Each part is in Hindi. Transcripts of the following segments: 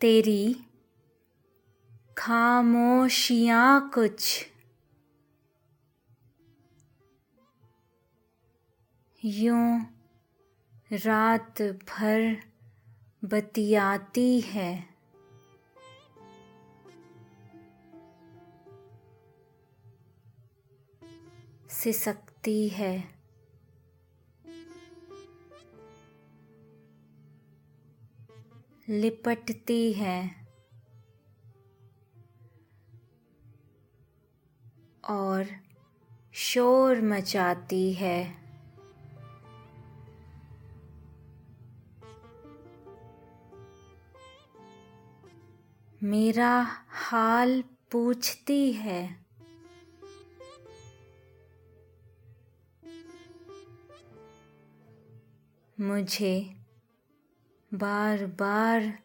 तेरी खामोशियाँ कुछ। यूँ रात भर बतियाती है। सिसकती है। लिपटती है। और शोर मचाती है। मेरा हाल पूछती है। मुझे बार बार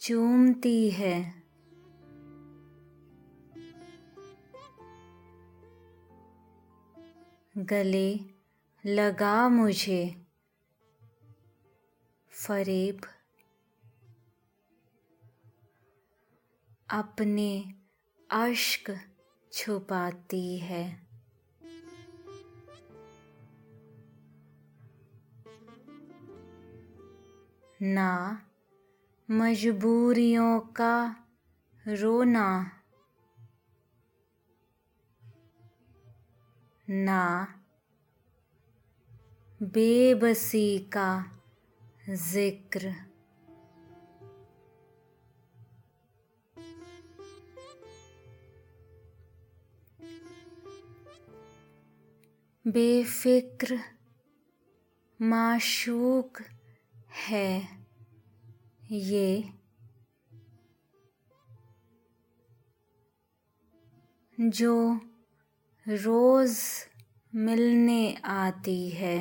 चूमती है। गले लगा मुझे। फरेब अपने अश्क छुपाती है। ना मजबूरियों का रोना। ना बेबसी का ज़िक्र। बेफिक्र माशूक है ये जो रोज मिलने आती है।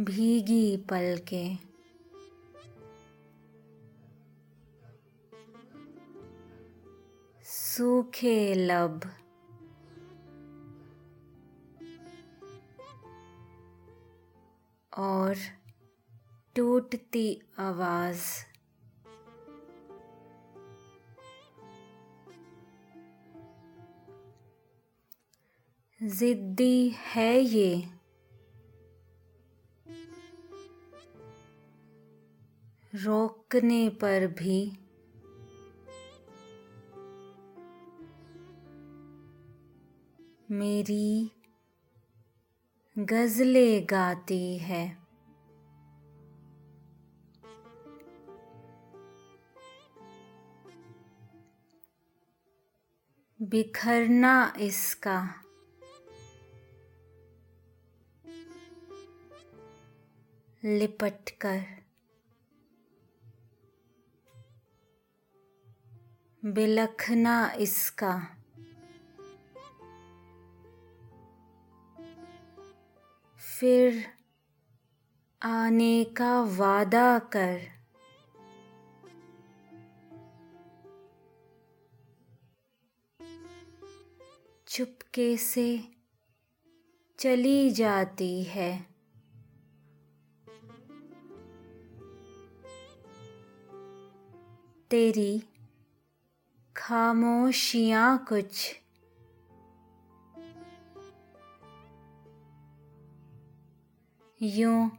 भीगी पलकें सूखे लब। और टूटती आवाज़। जिद्दी है ये। रोकने पर भी। मेरी गजलें गाती है। बिखरना इसका। लिपट कर। बिलखना इसका। फिर आने का वादा कर। चुपके से चली जाती है। तेरी खामोशियाँ कुछ यूँ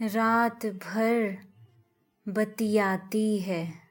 रात भर बतियाती है।